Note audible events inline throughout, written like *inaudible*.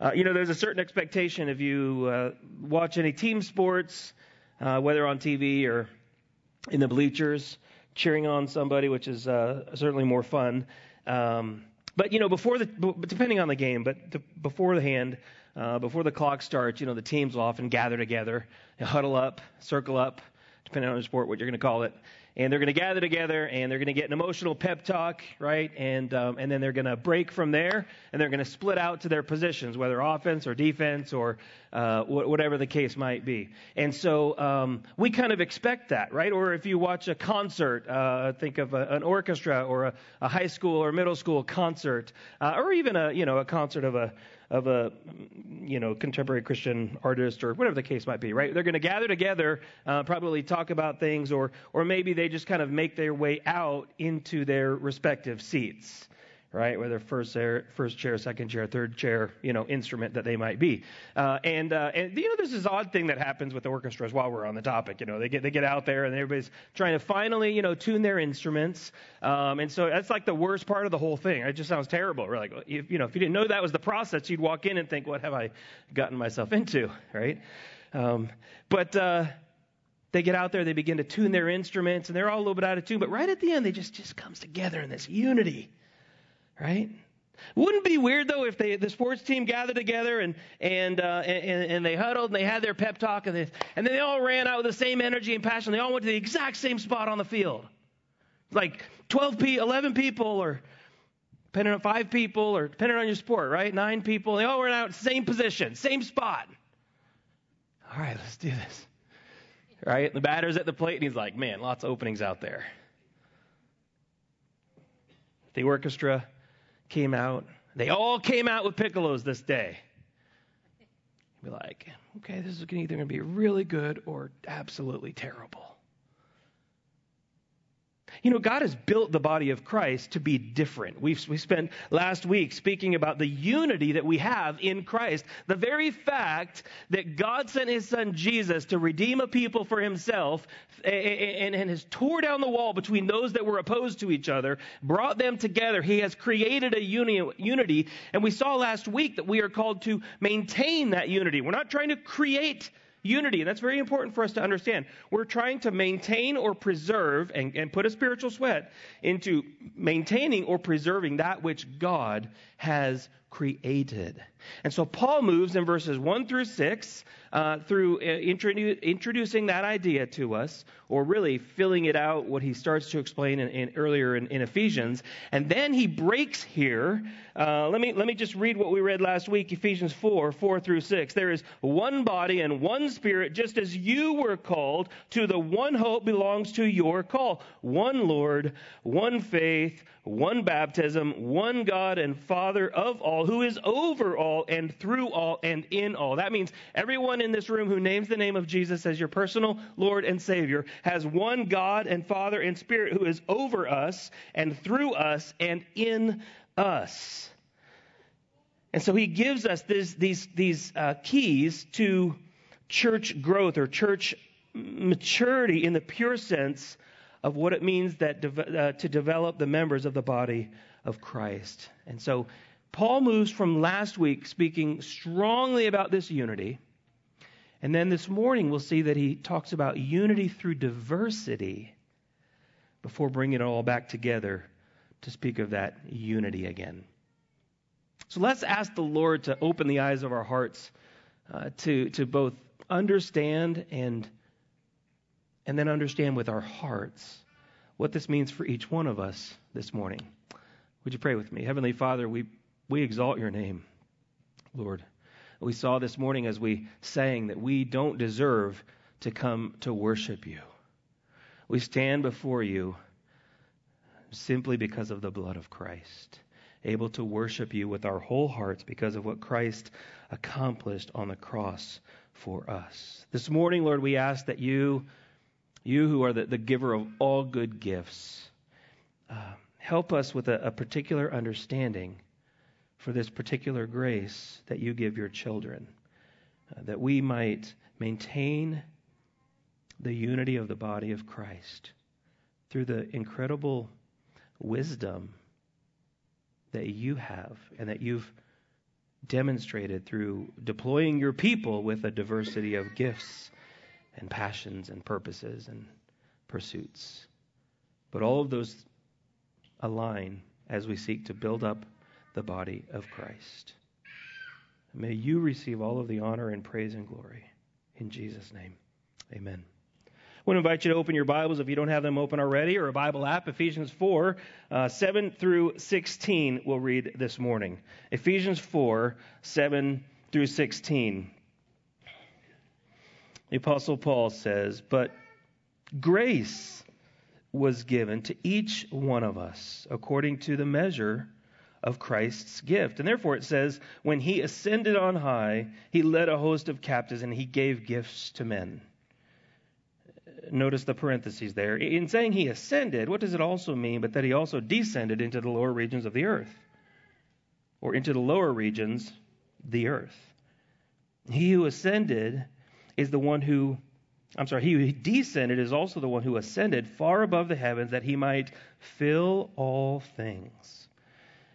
Uh, you know, there's a certain expectation if you uh, watch any team sports, uh, whether on TV or in the bleachers, cheering on somebody, which is uh, certainly more fun. Um, but you know, before the depending on the game, but the, before the hand, uh, before the clock starts, you know, the teams will often gather together, huddle up, circle up, depending on the sport, what you're going to call it, and they're going to gather together and they're going to get an emotional pep talk, right? And um, and then they're going to break from there and they're going to split out to their positions, whether offense or defense or uh, wh- whatever the case might be. And so um, we kind of expect that, right? Or if you watch a concert, uh, think of a, an orchestra or a, a, high school or middle school concert, uh, or even a you know a concert of a of a you know contemporary Christian artist or whatever the case might be, right? They're going to gather together, uh, probably talk about things, or or maybe they just kind of make their way out into their respective seats right? Whether first chair, first chair, second chair, third chair, you know, instrument that they might be. Uh, and uh, and you know, there's this odd thing that happens with the orchestras while we're on the topic. You know, they get they get out there and everybody's trying to finally you know tune their instruments. Um, and so that's like the worst part of the whole thing. It just sounds terrible. We're like, if, you know, if you didn't know that was the process, you'd walk in and think, what have I gotten myself into, right? Um, but uh, they get out there, they begin to tune their instruments, and they're all a little bit out of tune. But right at the end, they just just comes together in this unity right? Wouldn't be weird though if they, the sports team gathered together and and, uh, and and they huddled and they had their pep talk and they, and then they all ran out with the same energy and passion. They all went to the exact same spot on the field, like 12 p 11 people or depending on five people or depending on your sport, right? Nine people. They all ran out same position, same spot. All right, let's do this. Right? The batter's at the plate and he's like, man, lots of openings out there. The orchestra came out. They all came out with piccolos this day. You'd be like, okay, this is either going to be really good or absolutely terrible. You know, God has built the body of Christ to be different. We've, we spent last week speaking about the unity that we have in Christ. The very fact that God sent his son Jesus to redeem a people for himself and, and has tore down the wall between those that were opposed to each other, brought them together. He has created a uni, unity. And we saw last week that we are called to maintain that unity. We're not trying to create unity. And that's very important for us to understand. We're trying to maintain or preserve and, and put a spiritual sweat into maintaining or preserving that which God has created. And so Paul moves in verses 1 through 6 uh, through uh, introdu- introducing that idea to us, or really filling it out, what he starts to explain in, in earlier in, in, Ephesians. And then he breaks here. Uh, let, me, let me just read what we read last week Ephesians 4 4 through 6. There is one body and one spirit, just as you were called, to the one hope belongs to your call. One Lord, one faith, one baptism, one God and Father of all, who is over all and through all and in all. That means everyone in this room who names the name of Jesus as your personal Lord and Savior has one God and Father and Spirit who is over us and through us and in us. And so he gives us this, these, these uh, keys to church growth or church maturity in the pure sense of what it means that de- uh, to develop the members of the body of Christ. And so Paul moves from last week speaking strongly about this unity. And then this morning we'll see that he talks about unity through diversity before bringing it all back together to speak of that unity again. So let's ask the Lord to open the eyes of our hearts uh, to, to both understand and and then understand with our hearts what this means for each one of us this morning. Would you pray with me? Heavenly Father, we, we exalt your name, Lord. We saw this morning as we sang that we don't deserve to come to worship you. We stand before you simply because of the blood of Christ, able to worship you with our whole hearts because of what Christ accomplished on the cross for us. This morning, Lord, we ask that you you who are the, the giver of all good gifts, uh, help us with a, a particular understanding for this particular grace that you give your children, uh, that we might maintain the unity of the body of Christ through the incredible wisdom that you have and that you've demonstrated through deploying your people with a diversity of gifts and passions and purposes and pursuits. But all of those align as we seek to build up the body of Christ. May you receive all of the honor and praise and glory. In Jesus' name, amen. I want to invite you to open your Bibles if you don't have them open already, or a Bible app. Ephesians 4, uh, 7 through 16, we'll read this morning. Ephesians 4, 7 through 16. The Apostle Paul says, But grace was given to each one of us according to the measure of Christ's gift. And therefore it says, When he ascended on high, he led a host of captives and he gave gifts to men. Notice the parentheses there. In saying he ascended, what does it also mean but that he also descended into the lower regions of the earth? Or into the lower regions, the earth. He who ascended is the one who, I'm sorry, he who descended is also the one who ascended far above the heavens that he might fill all things.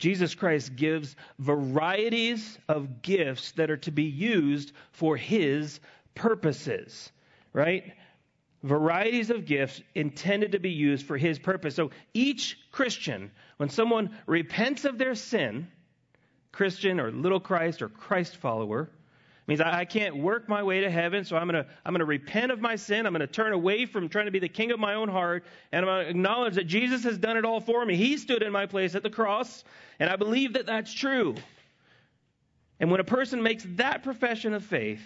Jesus Christ gives varieties of gifts that are to be used for his purposes, right? Varieties of gifts intended to be used for his purpose. So each Christian, when someone repents of their sin, Christian or little Christ or Christ follower, means I, can't work my way to heaven, so I'm going to I'm going to repent of my sin. I'm going to turn away from trying to be the king of my own heart, and I'm going to acknowledge that Jesus has done it all for me. He stood in my place at the cross, and I believe that that's true. And when a person makes that profession of faith,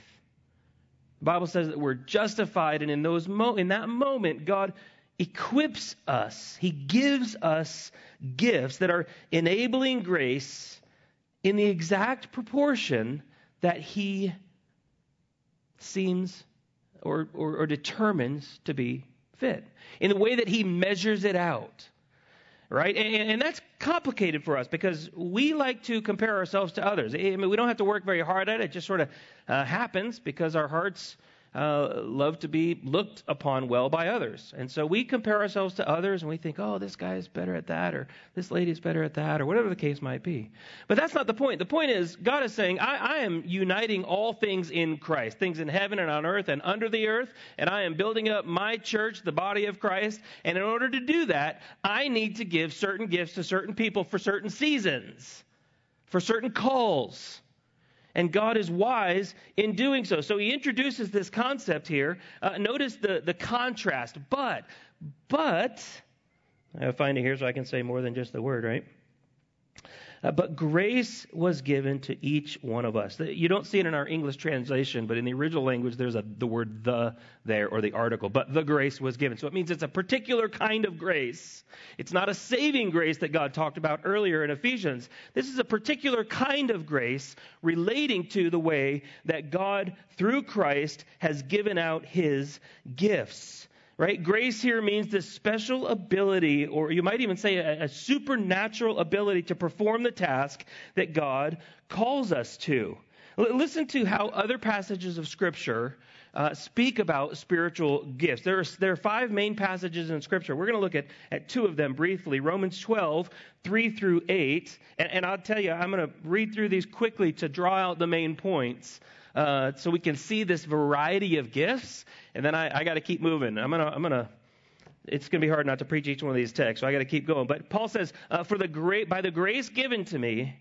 the Bible says that we're justified, and in those mo- in that moment, God equips us. He gives us gifts that are enabling grace in the exact proportion that he seems or, or, or determines to be fit, in the way that he measures it out right? And, and, that's complicated for us because we like to compare ourselves to others. I mean, we don't have to work very hard at it; it just sort of uh, happens because our hearts uh, love to be looked upon well by others. And so we compare ourselves to others and we think, oh, this guy is better at that, or this lady is better at that, or whatever the case might be. But that's not the point. The point is, God is saying, I, I am uniting all things in Christ, things in heaven and on earth and under the earth, and I am building up my church, the body of Christ. And in order to do that, I need to give certain gifts to certain people for certain seasons, for certain calls and God is wise in doing so. So he introduces this concept here. Uh, notice the, the contrast. But, but, I find it here so I can say more than just the word, right? Uh, but grace was given to each one of us. You don't see it in our English translation, but in the original language, there's a, the word the there or the article. But the grace was given. So it means it's a particular kind of grace. It's not a saving grace that God talked about earlier in Ephesians. This is a particular kind of grace relating to the way that God, through Christ, has given out his gifts right? Grace here means this special ability, or you might even say a, a, supernatural ability to perform the task that God calls us to. L- listen to how other passages of Scripture uh, speak about spiritual gifts. There are, there are five main passages in Scripture. We're going to look at, at two of them briefly Romans 12, 3 through 8. And, and I'll tell you, I'm going to read through these quickly to draw out the main points uh, so we can see this variety of gifts. And then I, I got to keep moving. I'm gonna I'm gonna. It's going to be hard not to preach each one of these texts, so I got to keep going. But Paul says, uh, "For the great by the grace given to me."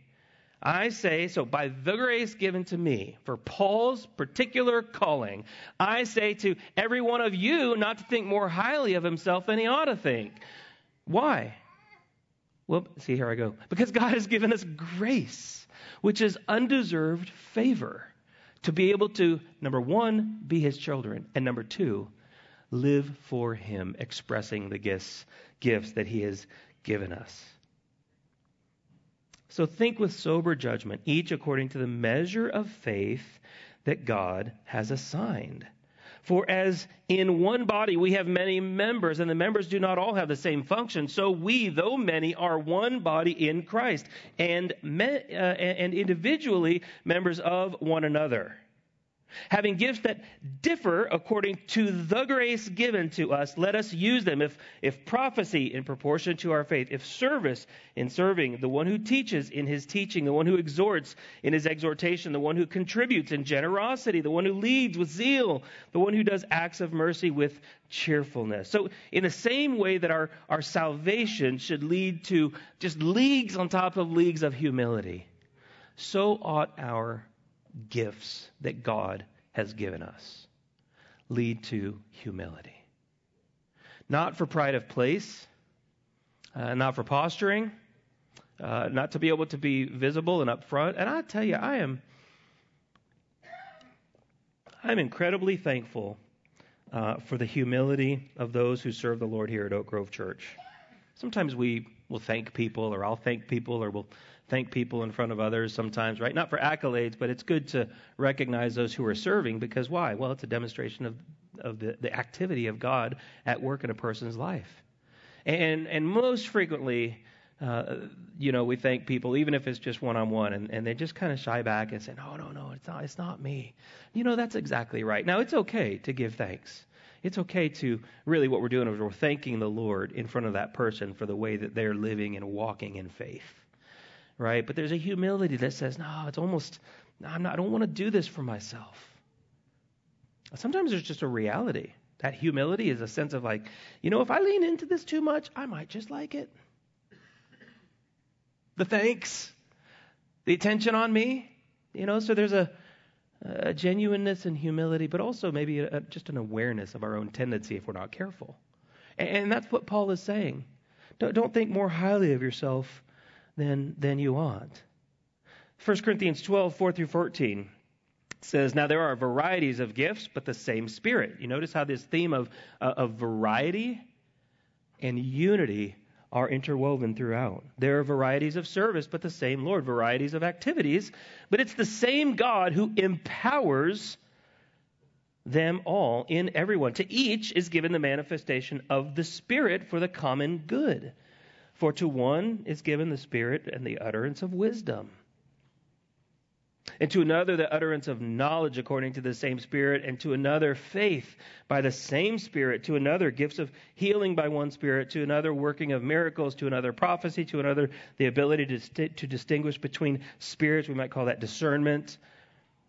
I say, so by the grace given to me for Paul's particular calling, I say to every one of you not to think more highly of himself than he ought to think. Why? Well, see, here I go. Because God has given us grace, which is undeserved favor, to be able to, number one, be his children, and number two, live for him, expressing the gifts, gifts that he has given us. So think with sober judgment, each according to the measure of faith that God has assigned. For as in one body we have many members, and the members do not all have the same function, so we, though many, are one body in Christ, and, me, uh, and individually members of one another having gifts that differ according to the grace given to us, let us use them. If, if prophecy in proportion to our faith, if service in serving, the one who teaches in his teaching, the one who exhorts in his exhortation, the one who contributes in generosity, the one who leads with zeal, the one who does acts of mercy with cheerfulness. So, in the same way that our, our salvation should lead to just leagues on top of leagues of humility, so ought our gifts that God has given us lead to humility. Not for pride of place, uh, not for posturing, uh, not to be able to be visible and upfront. And I tell you, I am I'm incredibly thankful uh, for the humility of those who serve the Lord here at Oak Grove Church. Sometimes we will thank people, or I'll thank people, or we'll thank people in front of others sometimes, right? Not for accolades, but it's good to recognize those who are serving because why? Well, it's a demonstration of, of the, the activity of God at work in a person's life. And, and most frequently, uh, you know, we thank people, even if it's just one on one, and they just kind of shy back and say, no, no, no, it's not, it's not me. You know, that's exactly right. Now, it's okay to give thanks. It's okay to really what we're doing is we're thanking the Lord in front of that person for the way that they're living and walking in faith right? But there's a humility that says, no, it's almost, I'm not, I don't want to do this for myself. Sometimes there's just a reality. That humility is a sense of like, you know, if I lean into this too much, I might just like it. The thanks, the attention on me, you know, so there's a, a genuineness and humility, but also maybe a, just an awareness of our own tendency if we're not careful. And, and that's what Paul is saying. Don't, don't think more highly of yourself than, than you ought. 1 Corinthians 12, 4 through 14 says, Now there are varieties of gifts, but the same Spirit. You notice how this theme of, uh, of variety and unity are interwoven throughout. There are varieties of service, but the same Lord. Varieties of activities, but it's the same God who empowers them all in everyone. To each is given the manifestation of the Spirit for the common good. For to one is given the Spirit and the utterance of wisdom, and to another the utterance of knowledge according to the same Spirit, and to another faith by the same Spirit, to another gifts of healing by one Spirit, to another working of miracles, to another prophecy, to another the ability to, to distinguish between spirits, we might call that discernment.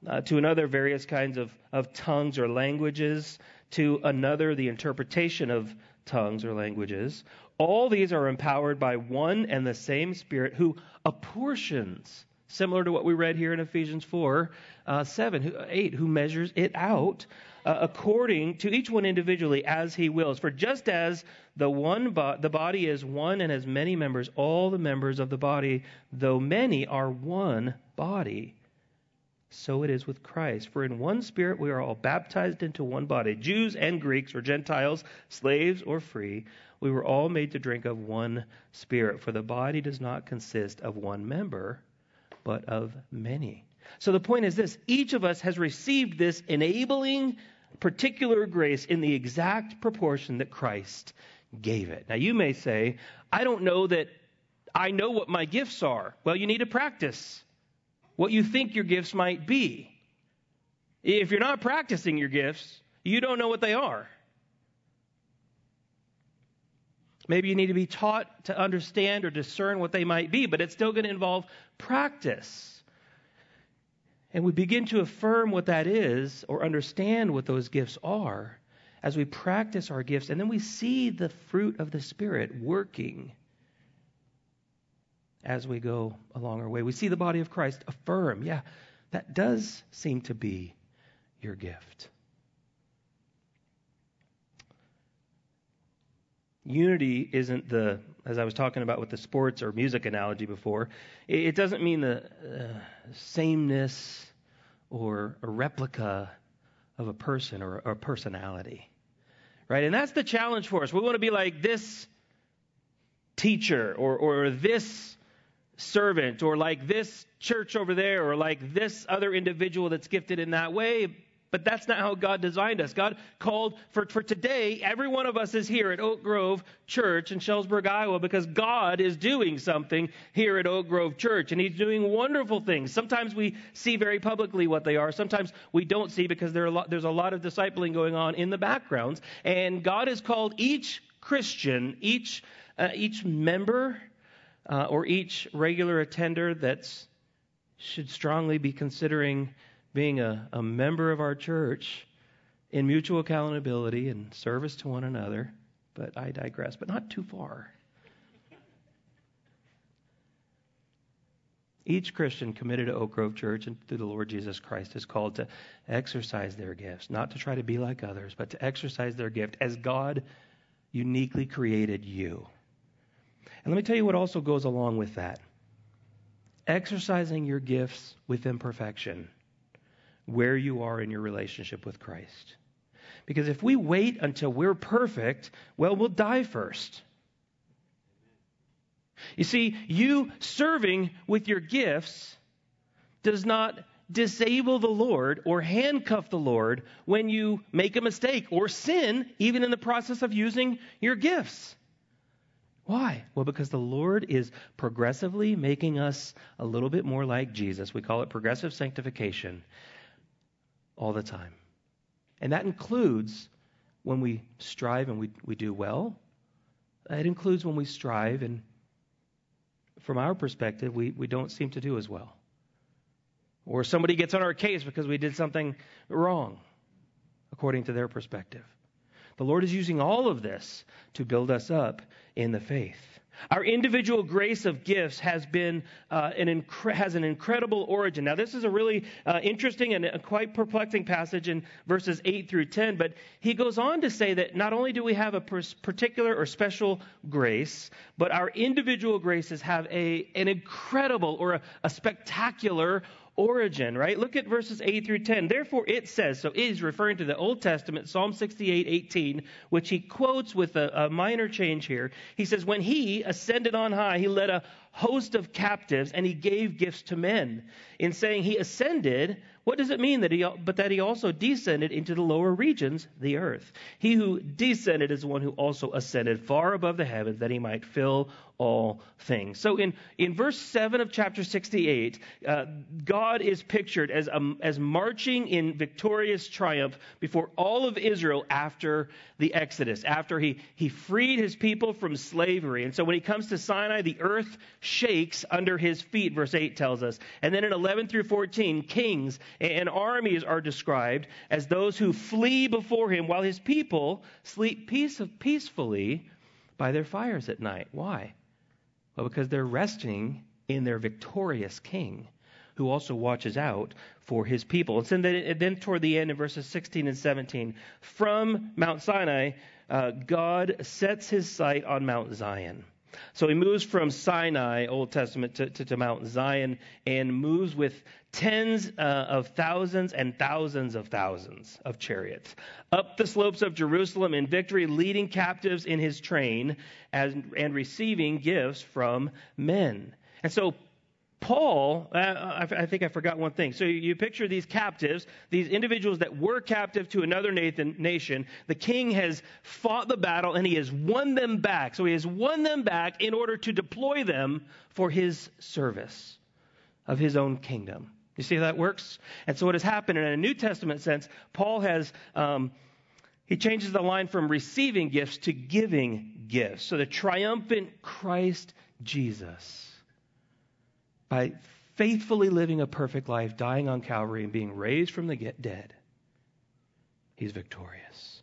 Uh, to another, various kinds of, of tongues or languages, to another, the interpretation of tongues or languages. All these are empowered by one and the same Spirit who apportions, similar to what we read here in Ephesians 4 uh, 7, 8, who measures it out uh, according to each one individually as he wills. For just as the one bo- the body is one and has many members, all the members of the body, though many, are one body. So it is with Christ. For in one spirit we are all baptized into one body, Jews and Greeks, or Gentiles, slaves or free we were all made to drink of one spirit, for the body does not consist of one member, but of many. So the point is this each of us has received this enabling particular grace in the exact proportion that Christ gave it. Now you may say, I don't know that I know what my gifts are. Well, you need to practice what you think your gifts might be. If you're not practicing your gifts, you don't know what they are. Maybe you need to be taught to understand or discern what they might be, but it's still going to involve practice. And we begin to affirm what that is or understand what those gifts are as we practice our gifts, and then we see the fruit of the Spirit working. as we go along our way. We see the body of Christ affirm, yeah, that does seem to be your gift. Unity isn't the, as I was talking about with the sports or music analogy before, it doesn't mean the uh, sameness or a replica of a person or a personality. Right? And that's the challenge for us. We want to be like this teacher or, or this servant or like this church over there or like this other individual that's gifted in that way. But that's not how God designed us. God called for, for today, every one of us is here at Oak Grove Church in Shellsburg, Iowa, because God is doing something here at Oak Grove Church, and He's doing wonderful things. Sometimes we see very publicly what they are, sometimes we don't see because there a lot, there's a lot of discipling going on in the backgrounds. And God has called each Christian, each, uh, each member, uh, or each regular attender that should strongly be considering being a, a member of our church in mutual accountability and service to one another. But I digress, but not too far. Each Christian committed to Oak Grove Church and to the Lord Jesus Christ is called to exercise their gifts, not to try to be like others, but to exercise their gift as God uniquely created you. And let me tell you what also goes along with that exercising your gifts with imperfection where you are in your relationship with Christ. Because if we wait until we're perfect, well, we'll die first. You see, you serving with your gifts does not disable the Lord or handcuff the Lord when you make a mistake or sin, even in the process of using your gifts. Why? Well, because the Lord is progressively making us a little bit more like Jesus. We call it progressive sanctification all the time. And that includes when we strive and we, we do well. It includes when we strive and, from our perspective, we, we don't seem to do as well. Or somebody gets on our case because we did something wrong, according to their perspective. The Lord is using all of this to build us up in the faith. Our individual grace of gifts has been uh, an incre- has an incredible origin. Now, this is a really uh, interesting and quite perplexing passage in verses eight through ten. But he goes on to say that not only do we have a particular or special grace, but our individual graces have a an incredible or a, a spectacular origin, right? Look at verses 8 through 10. Therefore it says, so it is referring to the Old Testament, Psalm 68, 18, which he quotes with a, a minor change here. He says, When he ascended on high, he led a host of captives and he gave gifts to men. In saying he ascended, what does it mean that he, but that he also descended into the lower regions, the earth? He who descended is one who also ascended far above the heavens that he might fill all things. So in, in verse 7 of chapter 68, uh, God is pictured as, um, as marching in victorious triumph before all of Israel after the Exodus, after he, he freed his people from slavery. And so when he comes to Sinai, the earth shakes under his feet, verse 8 tells us. And then in 11 through 14, kings and armies are described as those who flee before him while his people sleep peace peacefully by their fires at night. Why? Well, because they're resting in their victorious king who also watches out for his people. And then, then toward the end in verses 16 and 17, from Mount Sinai, uh, God sets his sight on Mount Zion. So he moves from Sinai, Old Testament, to, to, to Mount Zion and moves with tens uh, of thousands and thousands of thousands of chariots up the slopes of Jerusalem in victory, leading captives in his train as, and receiving gifts from men. And so Paul, uh, I think I forgot one thing. So you picture these captives, these individuals that were captive to another nation. The king has fought the battle and he has won them back. So he has won them back in order to deploy them for his service of his own kingdom. You see how that works? And so what has happened in a New Testament sense, Paul has. Um, he changes the line from receiving gifts to giving gifts. So the triumphant Christ Jesus by faithfully living a perfect life, dying on Calvary, and being raised from the dead, he's victorious.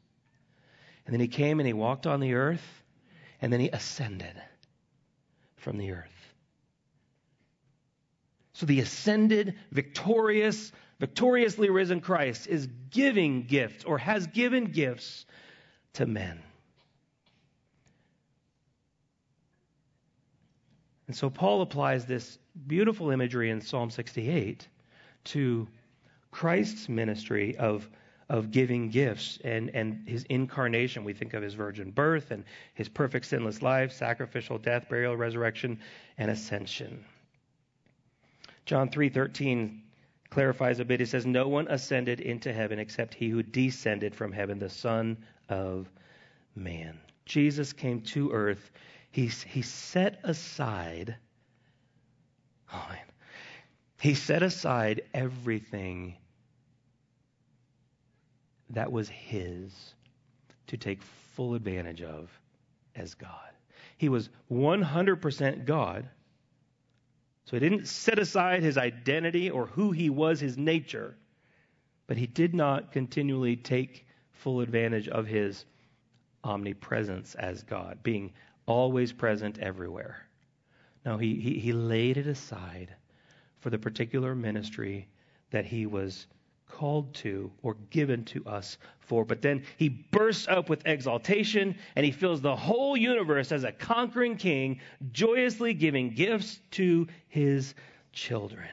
And then he came and he walked on the earth, and then he ascended from the earth. So the ascended, victorious, victoriously risen Christ is giving gifts or has given gifts to men. And so Paul applies this beautiful imagery in Psalm 68 to Christ's ministry of, of giving gifts and, and his incarnation. We think of his virgin birth and his perfect sinless life, sacrificial death, burial, resurrection, and ascension. John 3:13 clarifies a bit. He says, "No one ascended into heaven except he who descended from heaven, the Son of Man." Jesus came to earth. He, he set aside. Oh man, he set aside everything that was his to take full advantage of as God. He was 100% God so he didn't set aside his identity or who he was, his nature, but he did not continually take full advantage of his omnipresence as God, being always present everywhere. No, he, he, he laid it aside for the particular ministry that he was called to or given to us for. But then he bursts up with exaltation and he fills the whole universe as a conquering king, joyously giving gifts to his children.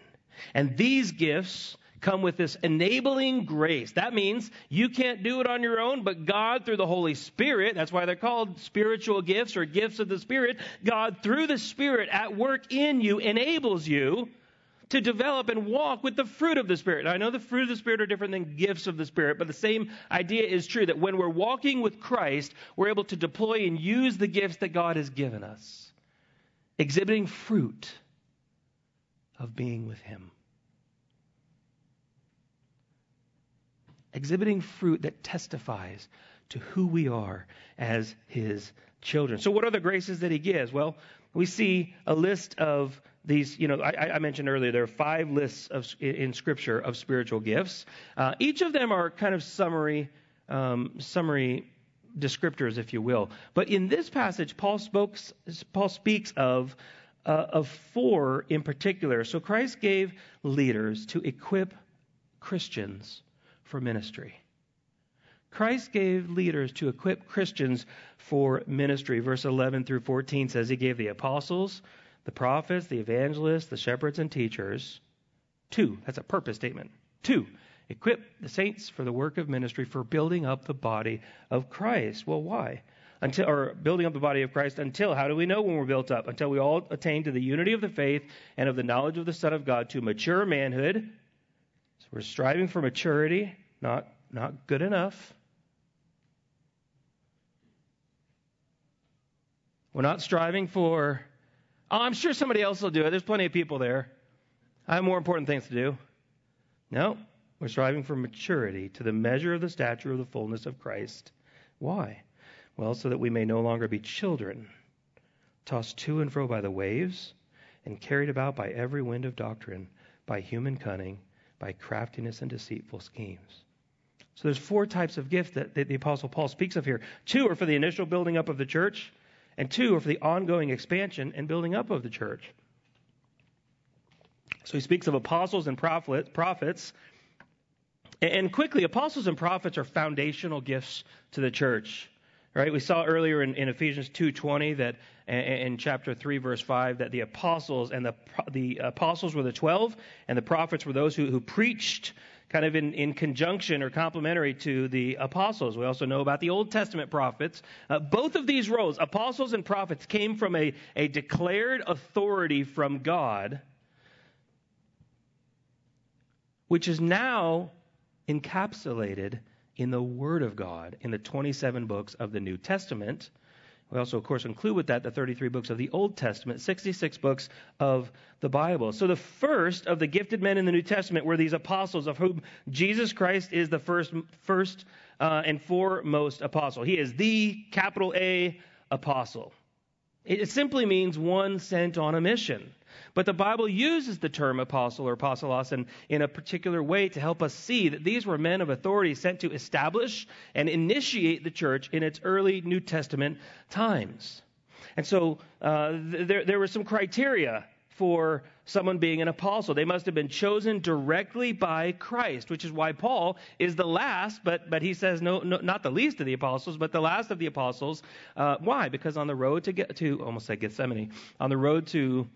And these gifts come with this enabling grace. That means you can't do it on your own, but God, through the Holy Spirit, that's why they're called spiritual gifts or gifts of the Spirit, God, through the Spirit at work in you, enables you to develop and walk with the fruit of the Spirit. Now, I know the fruit of the Spirit are different than gifts of the Spirit, but the same idea is true that when we're walking with Christ, we're able to deploy and use the gifts that God has given us, exhibiting fruit of being with Him. Exhibiting fruit that testifies to who we are as His children. So, what are the graces that He gives? Well, we see a list of these, you know, I, I, mentioned earlier there are five lists of, in Scripture of spiritual gifts. Uh, each of them are kind of summary, um, summary descriptors, if you will. But in this passage, Paul, spoke, Paul speaks of uh, of four in particular. So Christ gave leaders to equip Christians for ministry. Christ gave leaders to equip Christians for ministry. Verse 11 through 14 says he gave the apostles, the prophets, the evangelists, the shepherds, and teachers. Two, that's a purpose statement. Two, equip the saints for the work of ministry for building up the body of Christ. Well, why? Until, or building up the body of Christ until, how do we know when we're built up? Until we all attain to the unity of the faith and of the knowledge of the Son of God to mature manhood. So we're striving for maturity, not, not good enough. We're not striving for Oh, I'm sure somebody else will do it. There's plenty of people there. I have more important things to do. No, we're striving for maturity to the measure of the stature of the fullness of Christ. Why? Well, so that we may no longer be children, tossed to and fro by the waves, and carried about by every wind of doctrine, by human cunning, by craftiness and deceitful schemes. So there's four types of gifts that, that the Apostle Paul speaks of here. Two are for the initial building up of the church and two are for the ongoing expansion and building up of the church. So he speaks of apostles and prophets. And quickly, apostles and prophets are foundational gifts to the church. Right? We saw earlier in, in Ephesians 2:20 that in chapter 3 verse 5 that the apostles and the the apostles were the 12 and the prophets were those who, who preached kind of in, in conjunction or complementary to the apostles. We also know about the Old Testament prophets. Uh, both of these roles, apostles and prophets, came from a, a declared authority from God, which is now encapsulated in the Word of God in the 27 books of the New Testament. We also, of course, include with that the 33 books of the Old Testament, 66 books of the Bible. So the first of the gifted men in the New Testament were these apostles, of whom Jesus Christ is the first, first uh, and foremost apostle. He is the capital A apostle. It simply means one sent on a mission. But the Bible uses the term apostle or apostolos in, in a particular way to help us see that these were men of authority sent to establish and initiate the church in its early New Testament times. And so uh, there, there were some criteria for someone being an apostle. They must have been chosen directly by Christ, which is why Paul is the last, but, but he says no, no not the least of the apostles, but the last of the apostles. Uh, why? Because on the road to get to, almost say Gethsemane, on the road to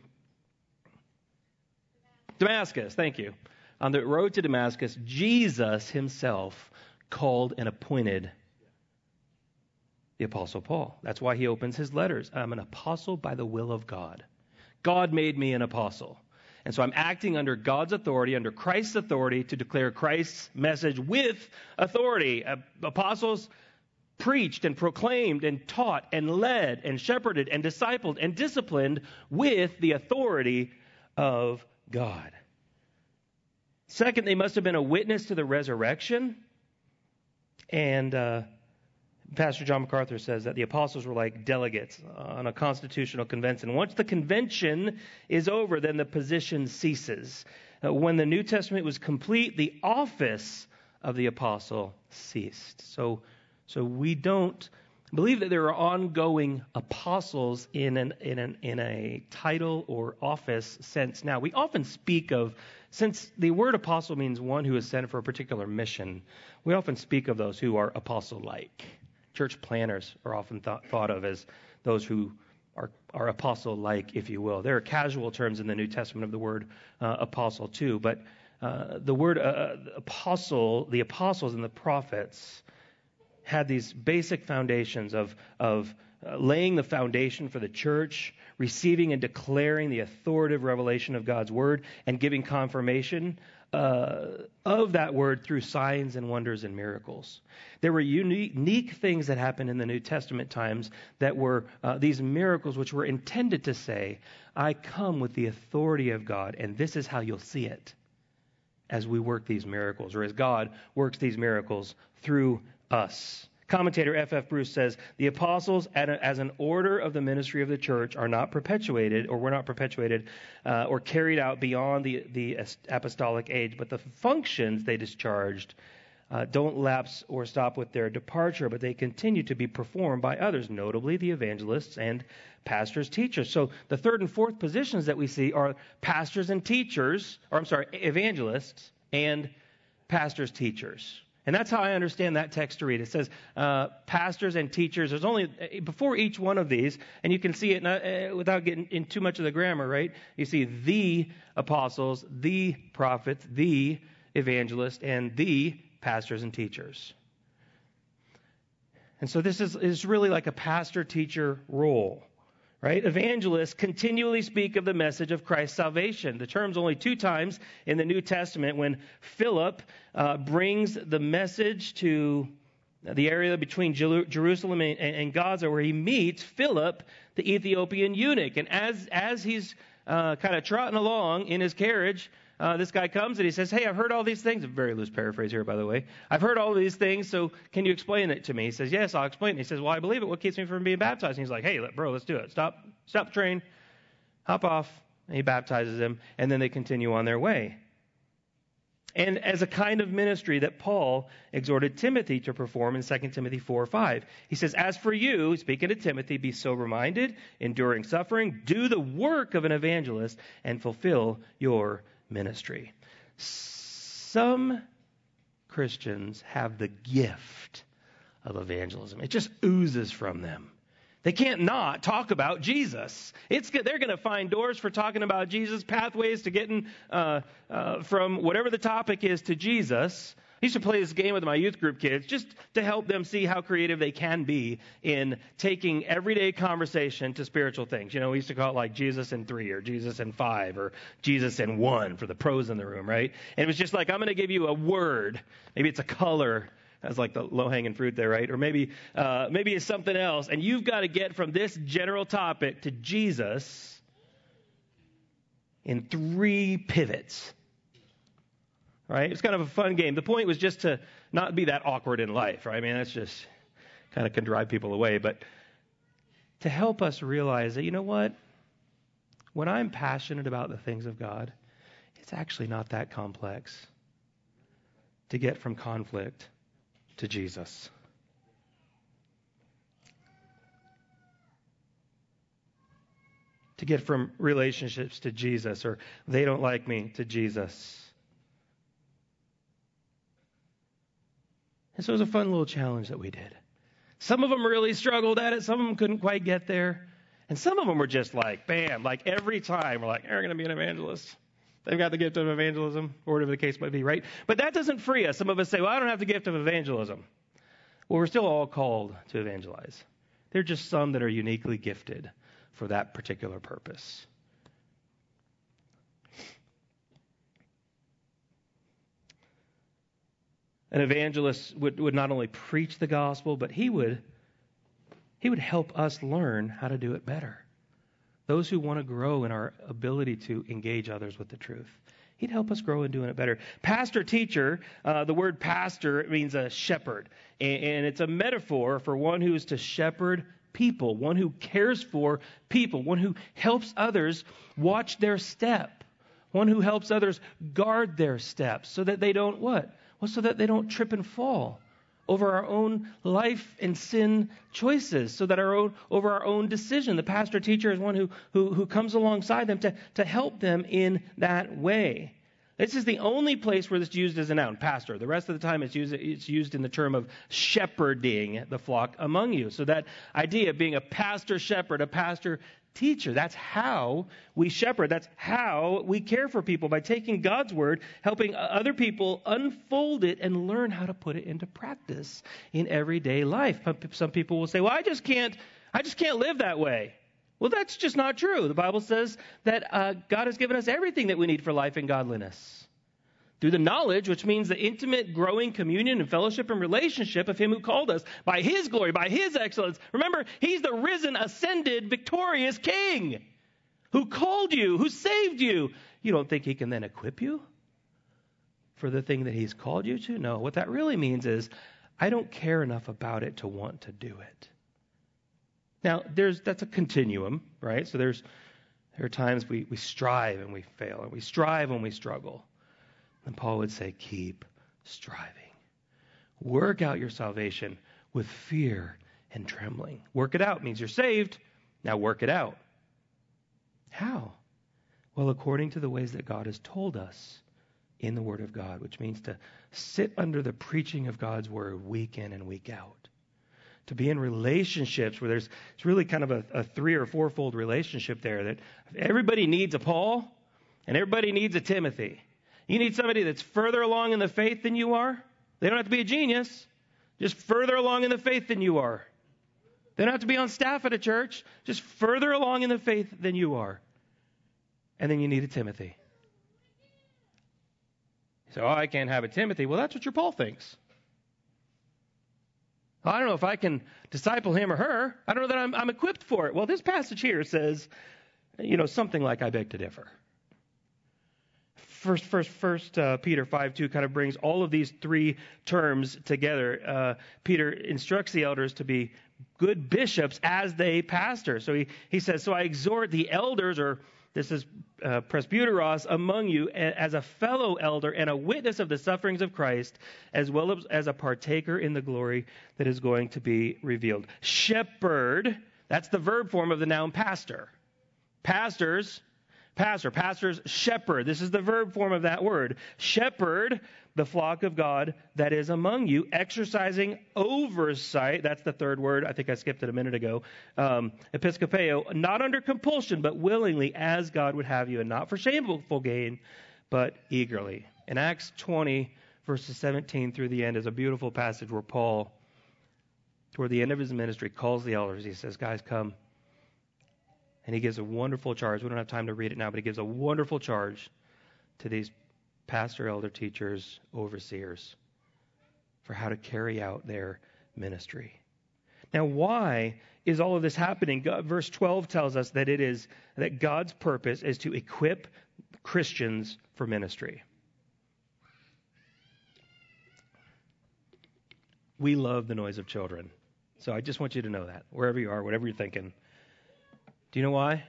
Damascus, thank you. On the road to Damascus, Jesus himself called and appointed the Apostle Paul. That's why he opens his letters. I'm an apostle by the will of God. God made me an apostle. And so I'm acting under God's authority, under Christ's authority, to declare Christ's message with authority. Apostles preached and proclaimed and taught and led and shepherded and discipled and disciplined with the authority of God. Second, they must have been a witness to the resurrection. And uh, Pastor John MacArthur says that the apostles were like delegates on a constitutional convention. Once the convention is over, then the position ceases. Uh, when the New Testament was complete, the office of the apostle ceased. So, so we don't believe that there are ongoing apostles in, an, in, an, in a title or office sense now. We often speak of, since the word apostle means one who is sent for a particular mission, we often speak of those who are apostle like. Church planners are often thought, thought of as those who are, are apostle like, if you will. There are casual terms in the New Testament of the word uh, apostle, too, but uh, the word uh, uh, apostle, the apostles and the prophets had these basic foundations of, of uh, laying the foundation for the church, receiving and declaring the authoritative revelation of God's word, and giving confirmation uh, of that word through signs and wonders and miracles. There were unique, things that happened in the New Testament times that were uh, these miracles, which were intended to say, I come with the authority of God, and this is how you'll see it as we work these miracles, or as God works these miracles through us. Commentator F. F. Bruce says the apostles, as an order of the ministry of the church, are not perpetuated, or were not perpetuated, uh, or carried out beyond the, the apostolic age, but the functions they discharged uh, don't lapse or stop with their departure, but they continue to be performed by others, notably the evangelists and pastors, teachers. So the third and fourth positions that we see are pastors and teachers, or I'm sorry, evangelists and pastors, teachers. And that's how I understand that text to read. It says uh, pastors and teachers. There's only uh, before each one of these, and you can see it not, uh, without getting in too much of the grammar, right? You see the apostles, the prophets, the evangelists, and the pastors and teachers. And so this is, is really like a pastor teacher role right? Evangelists continually speak of the message of Christ's salvation. The term's only two times in the New Testament when Philip uh, brings the message to the area between Jerusalem and, Gaza, where he meets Philip, the Ethiopian eunuch. And as, as he's uh, kind of trotting along in his carriage, uh, this guy comes and he says, Hey, I've heard all these things. A very loose paraphrase here, by the way. I've heard all these things, so can you explain it to me? He says, Yes, I'll explain it. He says, Well, I believe it. What keeps me from being baptized? And he's like, Hey, bro, let's do it. Stop, stop the train, hop off. And he baptizes him, and then they continue on their way. And as a kind of ministry that Paul exhorted Timothy to perform in 2 Timothy 4 5. He says, As for you, speaking to Timothy, be sober minded, enduring suffering, do the work of an evangelist, and fulfill your ministry. Some Christians have the gift of evangelism, it just oozes from them. They can't not talk about Jesus. It's, they're going to find doors for talking about Jesus, pathways to getting uh, uh, from whatever the topic is to Jesus. Used to play this game with my youth group kids just to help them see how creative they can be in taking everyday conversation to spiritual things. You know, we used to call it like Jesus in three or Jesus in five or Jesus in one for the pros in the room, right? And it was just like, I'm going to give you a word. Maybe it's a color. That's like the low hanging fruit there, right? Or maybe, uh, maybe it's something else. And you've got to get from this general topic to Jesus in three pivots right? It's kind of a fun game. The point was just to not be that awkward in life, right? I mean, that's just kind of can drive people away, but to help us realize that, you know what? When I'm passionate about the things of God, it's actually not that complex to get from conflict to Jesus. to get from relationships to Jesus or they don't like me to Jesus. And so it was a fun little challenge that we did. Some of them really struggled at it, some of them couldn't quite get there. And some of them were just like, bam, like every time we're like, you're going to be an evangelist. They've got the gift of evangelism, or whatever the case might be, right? But that doesn't free us. Some of us say, well, I don't have the gift of evangelism. Well, we're still all called to evangelize. There are just some that are uniquely gifted for that particular purpose. An evangelist would, would not only preach the gospel, but he would, he would help us learn how to do it better. Those who want to grow in our ability to engage others with the truth. He'd help us grow in doing it better. Pastor teacher, uh, the word pastor means a shepherd. And, and it's a metaphor for one who is to shepherd people, one who cares for people, one who helps others watch their step, one who helps others guard their steps so that they don't what? Well, so that they don't trip and fall over our own life and sin choices, so that our own over our own decision. The pastor teacher is one who who, who comes alongside them to, to help them in that way. This is the only place where it's used as a noun, pastor. The rest of the time it's used, it's used in the term of shepherding the flock among you. So that idea of being a pastor shepherd, a pastor teacher, that's how we shepherd. That's how we care for people by taking God's word, helping other people unfold it and learn how to put it into practice in everyday life. Some people will say, well, I just can't, I just can't live that way. Well, that's just not true. The Bible says that uh, God has given us everything that we need for life and godliness. Through the knowledge, which means the intimate, growing communion and fellowship and relationship of Him who called us by His glory, by His excellence. Remember, He's the risen, ascended, victorious King who called you, who saved you. You don't think He can then equip you for the thing that He's called you to? No. What that really means is, I don't care enough about it to want to do it. Now, there's that's a continuum, right? So there's there are times we, we strive and we fail, and we strive and we struggle. And Paul would say, keep striving. Work out your salvation with fear and trembling. Work it out means you're saved. Now work it out. How? Well, according to the ways that God has told us in the Word of God, which means to sit under the preaching of God's Word week in and week out to be in relationships where there's it's really kind of a, a three or fourfold relationship there that everybody needs a Paul and everybody needs a Timothy. You need somebody that's further along in the faith than you are. They don't have to be a genius, just further along in the faith than you are. They don't have to be on staff at a church, just further along in the faith than you are. And then you need a Timothy. So, oh, I can't have a Timothy. Well, that's what your Paul thinks. I don't know if I can disciple him or her. I don't know that I'm, I'm equipped for it. Well, this passage here says, you know, something like I beg to differ. First, first, first uh, Peter 5 2 kind of brings all of these three terms together. Uh, Peter instructs the elders to be good bishops as they pastor. So he, he says, So I exhort the elders or this is uh, presbyteros among you as a fellow elder and a witness of the sufferings of Christ, as well as a partaker in the glory that is going to be revealed. Shepherd, that's the verb form of the noun pastor. Pastors, pastor, pastors, shepherd. This is the verb form of that word. Shepherd the flock of God that is among you, exercising oversight. That's the third word. I think I skipped it a minute ago. Um, episcopeo, not under compulsion, but willingly, as God would have you, and not for shameful gain, but eagerly. In Acts 20, verses 17 through the end, is a beautiful passage where Paul, toward the end of his ministry, calls the elders. He says, Guys, come. And he gives a wonderful charge. We don't have time to read it now, but he gives a wonderful charge to these pastor, elder, teachers, overseers for how to carry out their ministry. Now, why is all of this happening? God, verse 12 tells us that it is that God's purpose is to equip Christians for ministry. We love the noise of children. So I just want you to know that, wherever you are, whatever you're thinking. Do you know why?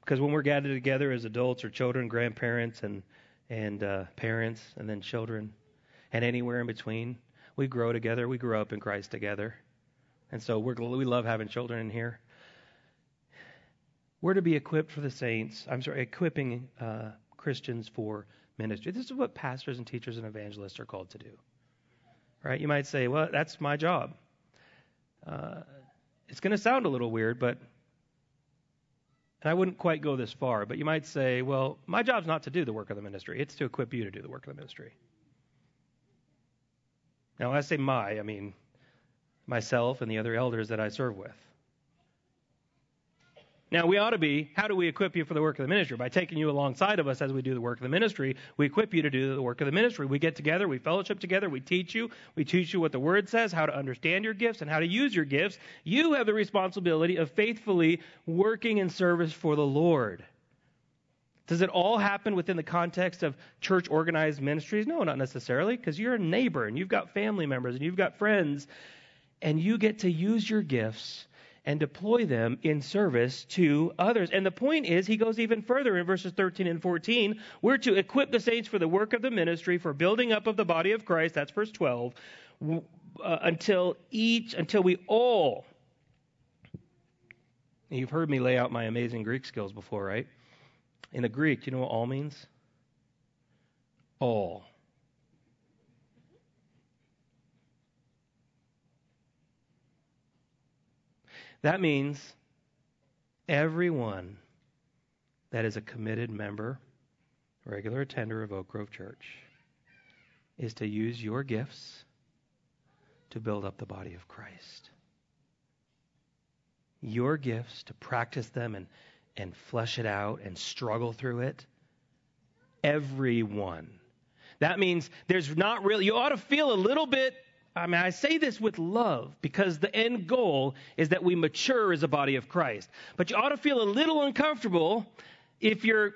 Because when we're gathered together as adults or children, grandparents, and and uh, parents and then children and anywhere in between. We grow together. We grew up in Christ together. And so we're, we love having children in here. we're to be equipped for the saints. I'm sorry, equipping uh, Christians for ministry. This is what pastors and teachers and evangelists are called to do. Right? You might say, well, that's my job. Uh, it's going to sound a little weird, but and I wouldn't quite go this far, but you might say, well, my job's not to do the work of the ministry, it's to equip you to do the work of the ministry. Now, when I say my, I mean myself and the other elders that I serve with. Now, we ought to be, how do we equip you for the work of the ministry? By taking you alongside of us as we do the work of the ministry. We equip you to do the work of the ministry. We get together, we fellowship together, we teach you. We teach you what the Word says, how to understand your gifts, and how to use your gifts. You have the responsibility of faithfully working in service for the Lord. Does it all happen within the context of church organized ministries? No, not necessarily, because you're a neighbor and you've got family members and you've got friends, and you get to use your gifts and deploy them in service to others. And the point is, he goes even further in verses 13 and 14. We're to equip the saints for the work of the ministry, for building up of the body of Christ. That's verse 12. Uh, until each, until we all. You've heard me lay out my amazing Greek skills before, right? In the Greek, you know what all means? All. That means everyone that is a committed member, regular attender of Oak Grove Church, is to use your gifts to build up the body of Christ. Your gifts to practice them and, and flesh it out and struggle through it. Everyone. That means there's not really, you ought to feel a little bit I mean, I say this with love because the end goal is that we mature as a body of Christ. But you ought to feel a little uncomfortable if you're,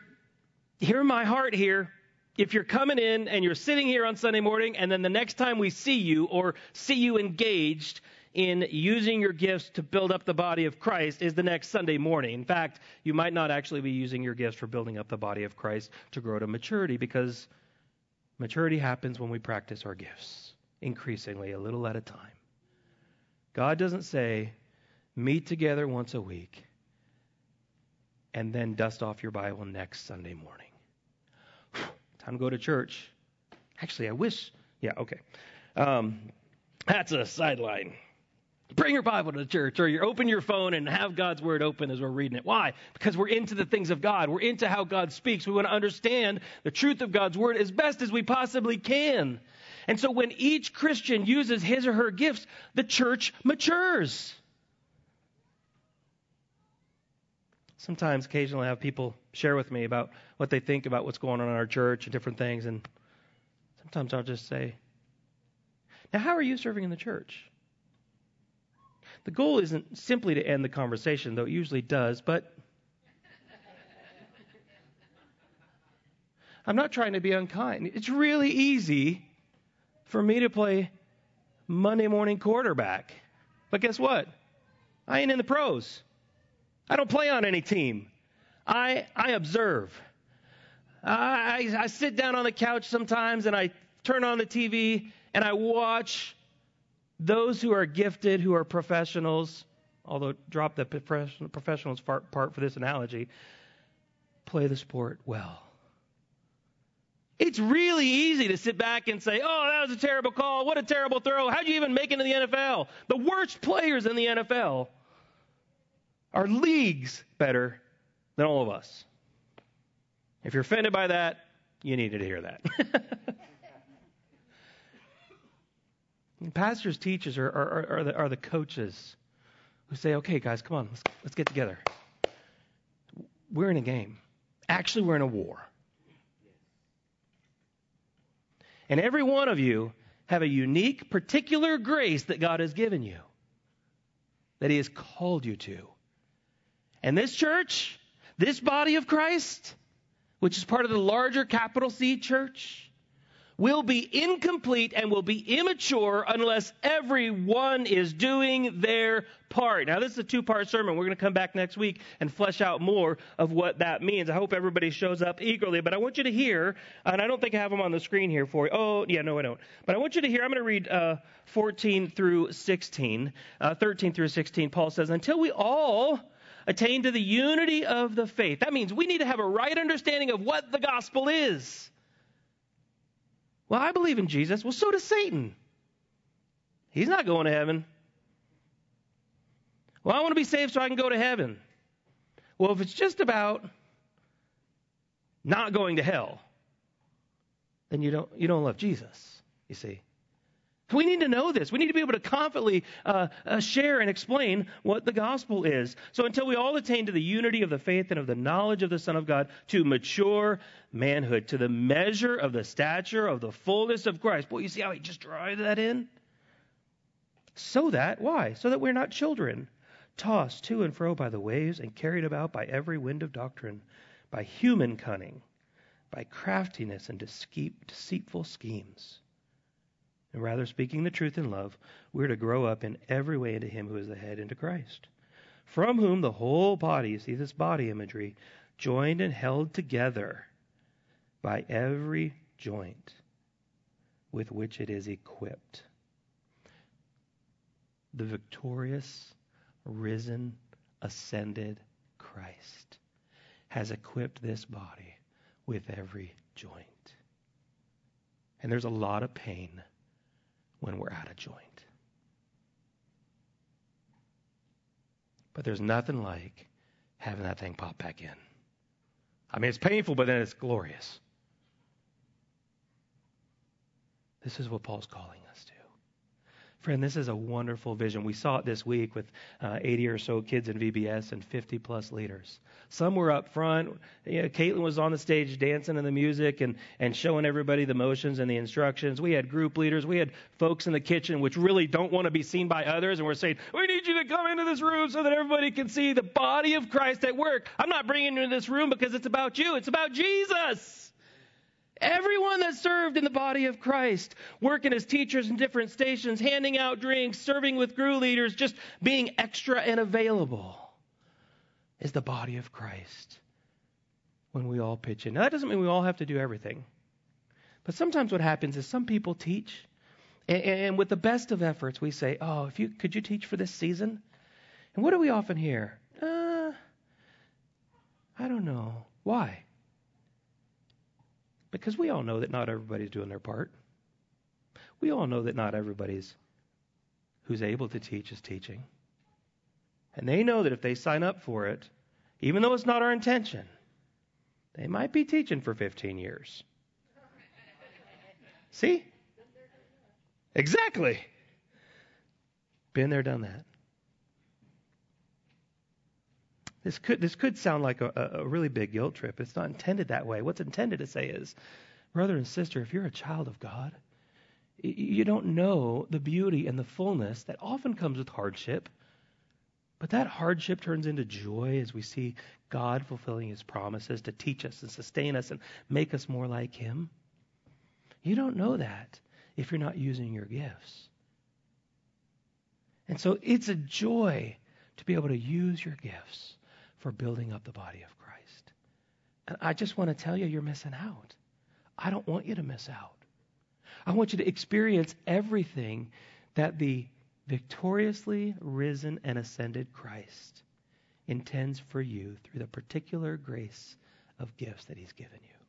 hear my heart here, if you're coming in and you're sitting here on Sunday morning and then the next time we see you or see you engaged in using your gifts to build up the body of Christ is the next Sunday morning. In fact, you might not actually be using your gifts for building up the body of Christ to grow to maturity because maturity happens when we practice our gifts increasingly, a little at a time. God doesn't say, meet together once a week and then dust off your Bible next Sunday morning. *sighs* Time to go to church. Actually, I wish. Yeah, okay. Um, that's a sideline. Bring your Bible to the church, or you open your phone and have God's Word open as we're reading it. Why? Because we're into the things of God. We're into how God speaks. We want to understand the truth of God's Word as best as we possibly can. And so when each Christian uses his or her gifts, the church matures. Sometimes, occasionally, I have people share with me about what they think about what's going on in our church and different things. And sometimes I'll just say, Now, how are you serving in the church? The goal isn't simply to end the conversation, though it usually does, but I'm not trying to be unkind. It's really easy for me to play Monday morning quarterback. But guess what? I ain't in the pros. I don't play on any team. I, I observe. I, I, sit down on the couch sometimes and I turn on the TV and I watch those who are gifted, who are professionals, although drop the professionals part for this analogy, play the sport well. It's really easy to sit back and say, oh, that was a terrible call. What a terrible throw. How'd you even make it into the NFL? The worst players in the NFL are leagues better than all of us. If you're offended by that, you needed to hear that. *laughs* pastors, teachers are, are, are, the, are the coaches who say, okay, guys, come on, let's, let's get together. We're in a game. Actually, we're in a war. And every one of you have a unique, particular grace that God has given you, that He has called you to. And this church, this body of Christ, which is part of the larger capital C church, will be incomplete and will be immature unless everyone is doing their part. Now, this is a two part sermon. We're going to come back next week and flesh out more of what that means. I hope everybody shows up eagerly, but I want you to hear, and I don't think I have them on the screen here for you. Oh, yeah, no, I don't. But I want you to hear, I'm going to read uh, 14 through 16, uh, 13 through 16. Paul says, Until we all attain to the unity of the faith. That means we need to have a right understanding of what the gospel is. Well, I believe in Jesus. Well, so does Satan. He's not going to heaven. Well, I want to be saved so I can go to heaven. Well, if it's just about not going to hell, then you don't you don't love Jesus. You see. We need to know this. We need to be able to confidently uh, uh, share and explain what the gospel is. So until we all attain to the unity of the faith and of the knowledge of the Son of God, to mature manhood, to the measure of the stature of the fullness of Christ. Boy, you see how he just drives that in? So that, why? So that we're not children, tossed to and fro by the waves and carried about by every wind of doctrine, by human cunning, by craftiness and deceitful schemes and rather speaking the truth in love, we're to grow up in every way into Him who is the head, into Christ, from whom the whole body, see this body imagery, joined and held together by every joint with which it is equipped. The victorious, risen, ascended Christ has equipped this body with every joint. And there's a lot of pain when we're out of joint. But there's nothing like having that thing pop back in. I mean, it's painful, but then it's glorious. This is what Paul's calling us to. Friend, this is a wonderful vision. We saw it this week with uh, 80 or so kids in VBS and 50 plus leaders. Some were up front. You know, Caitlin was on the stage dancing in the music and, and showing everybody the motions and the instructions. We had group leaders. We had folks in the kitchen which really don't want to be seen by others. And we're saying, we need you to come into this room so that everybody can see the body of Christ at work. I'm not bringing you in this room because it's about you. It's about Jesus. Everyone that served in the body of Christ, working as teachers in different stations, handing out drinks, serving with crew leaders, just being extra and available, is the body of Christ when we all pitch in. Now, that doesn't mean we all have to do everything. But sometimes what happens is some people teach, and, and with the best of efforts, we say, Oh, if you could you teach for this season? And what do we often hear? Uh, I don't know. Why? Because we all know that not everybody's doing their part. We all know that not everybody's who's able to teach is teaching. And they know that if they sign up for it, even though it's not our intention, they might be teaching for 15 years. See? Exactly. Been there, done that. This could, this could sound like a, a really big guilt trip. It's not intended that way. What's intended to say is, brother and sister, if you're a child of God, you don't know the beauty and the fullness that often comes with hardship. But that hardship turns into joy as we see God fulfilling his promises to teach us and sustain us and make us more like him. You don't know that if you're not using your gifts. And so it's a joy to be able to use your gifts for building up the body of Christ. And I just want to tell you, you're missing out. I don't want you to miss out. I want you to experience everything that the victoriously risen and ascended Christ intends for you through the particular grace of gifts that he's given you.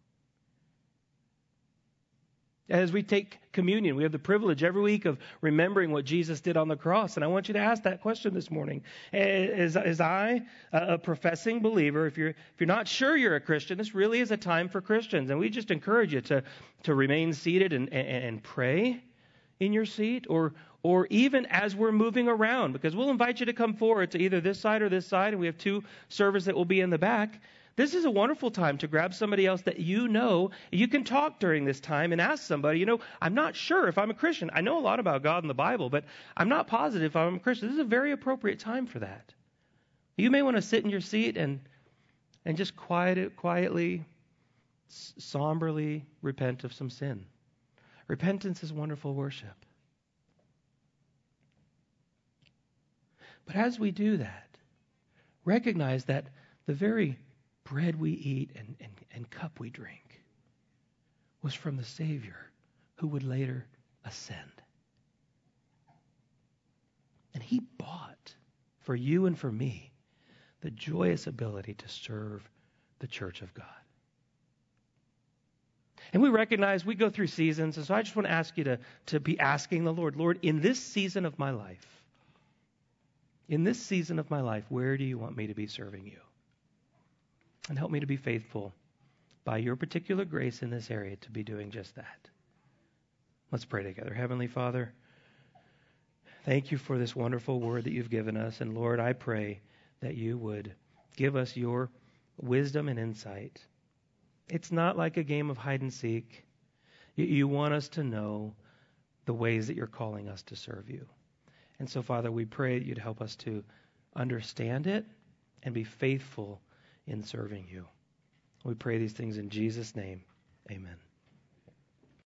As we take communion, we have the privilege every week of remembering what Jesus did on the cross. And I want you to ask that question this morning. Eh, as, as I, a professing believer, if you're, if you're not sure you're a Christian, this really is a time for Christians. And we just encourage you to, to remain seated and, and, and pray in your seat or, or even as we're moving around, because we'll invite you to come forward to either this side or this side, and we have two servers that will be in the back. This is a wonderful time to grab somebody else that you know. You can talk during this time and ask somebody, you know, I'm not sure if I'm a Christian. I know a lot about God and the Bible, but I'm not positive if I'm a Christian. This is a very appropriate time for that. You may want to sit in your seat and and just quiet, quietly, somberly repent of some sin. Repentance is wonderful worship. But as we do that, recognize that the very bread we eat and, and, and cup we drink was from the Savior who would later ascend. And he bought for you and for me the joyous ability to serve the church of God. And we recognize we go through seasons, and so I just want to ask you to, to be asking the Lord, Lord, in this season of my life, in this season of my life, where do you want me to be serving you? And help me to be faithful by your particular grace in this area to be doing just that. Let's pray together. Heavenly Father, thank you for this wonderful word that you've given us. And Lord, I pray that you would give us your wisdom and insight. It's not like a game of hide and seek. You want us to know the ways that you're calling us to serve you. And so, Father, we pray that you'd help us to understand it and be faithful in serving you. We pray these things in Jesus' name. Amen.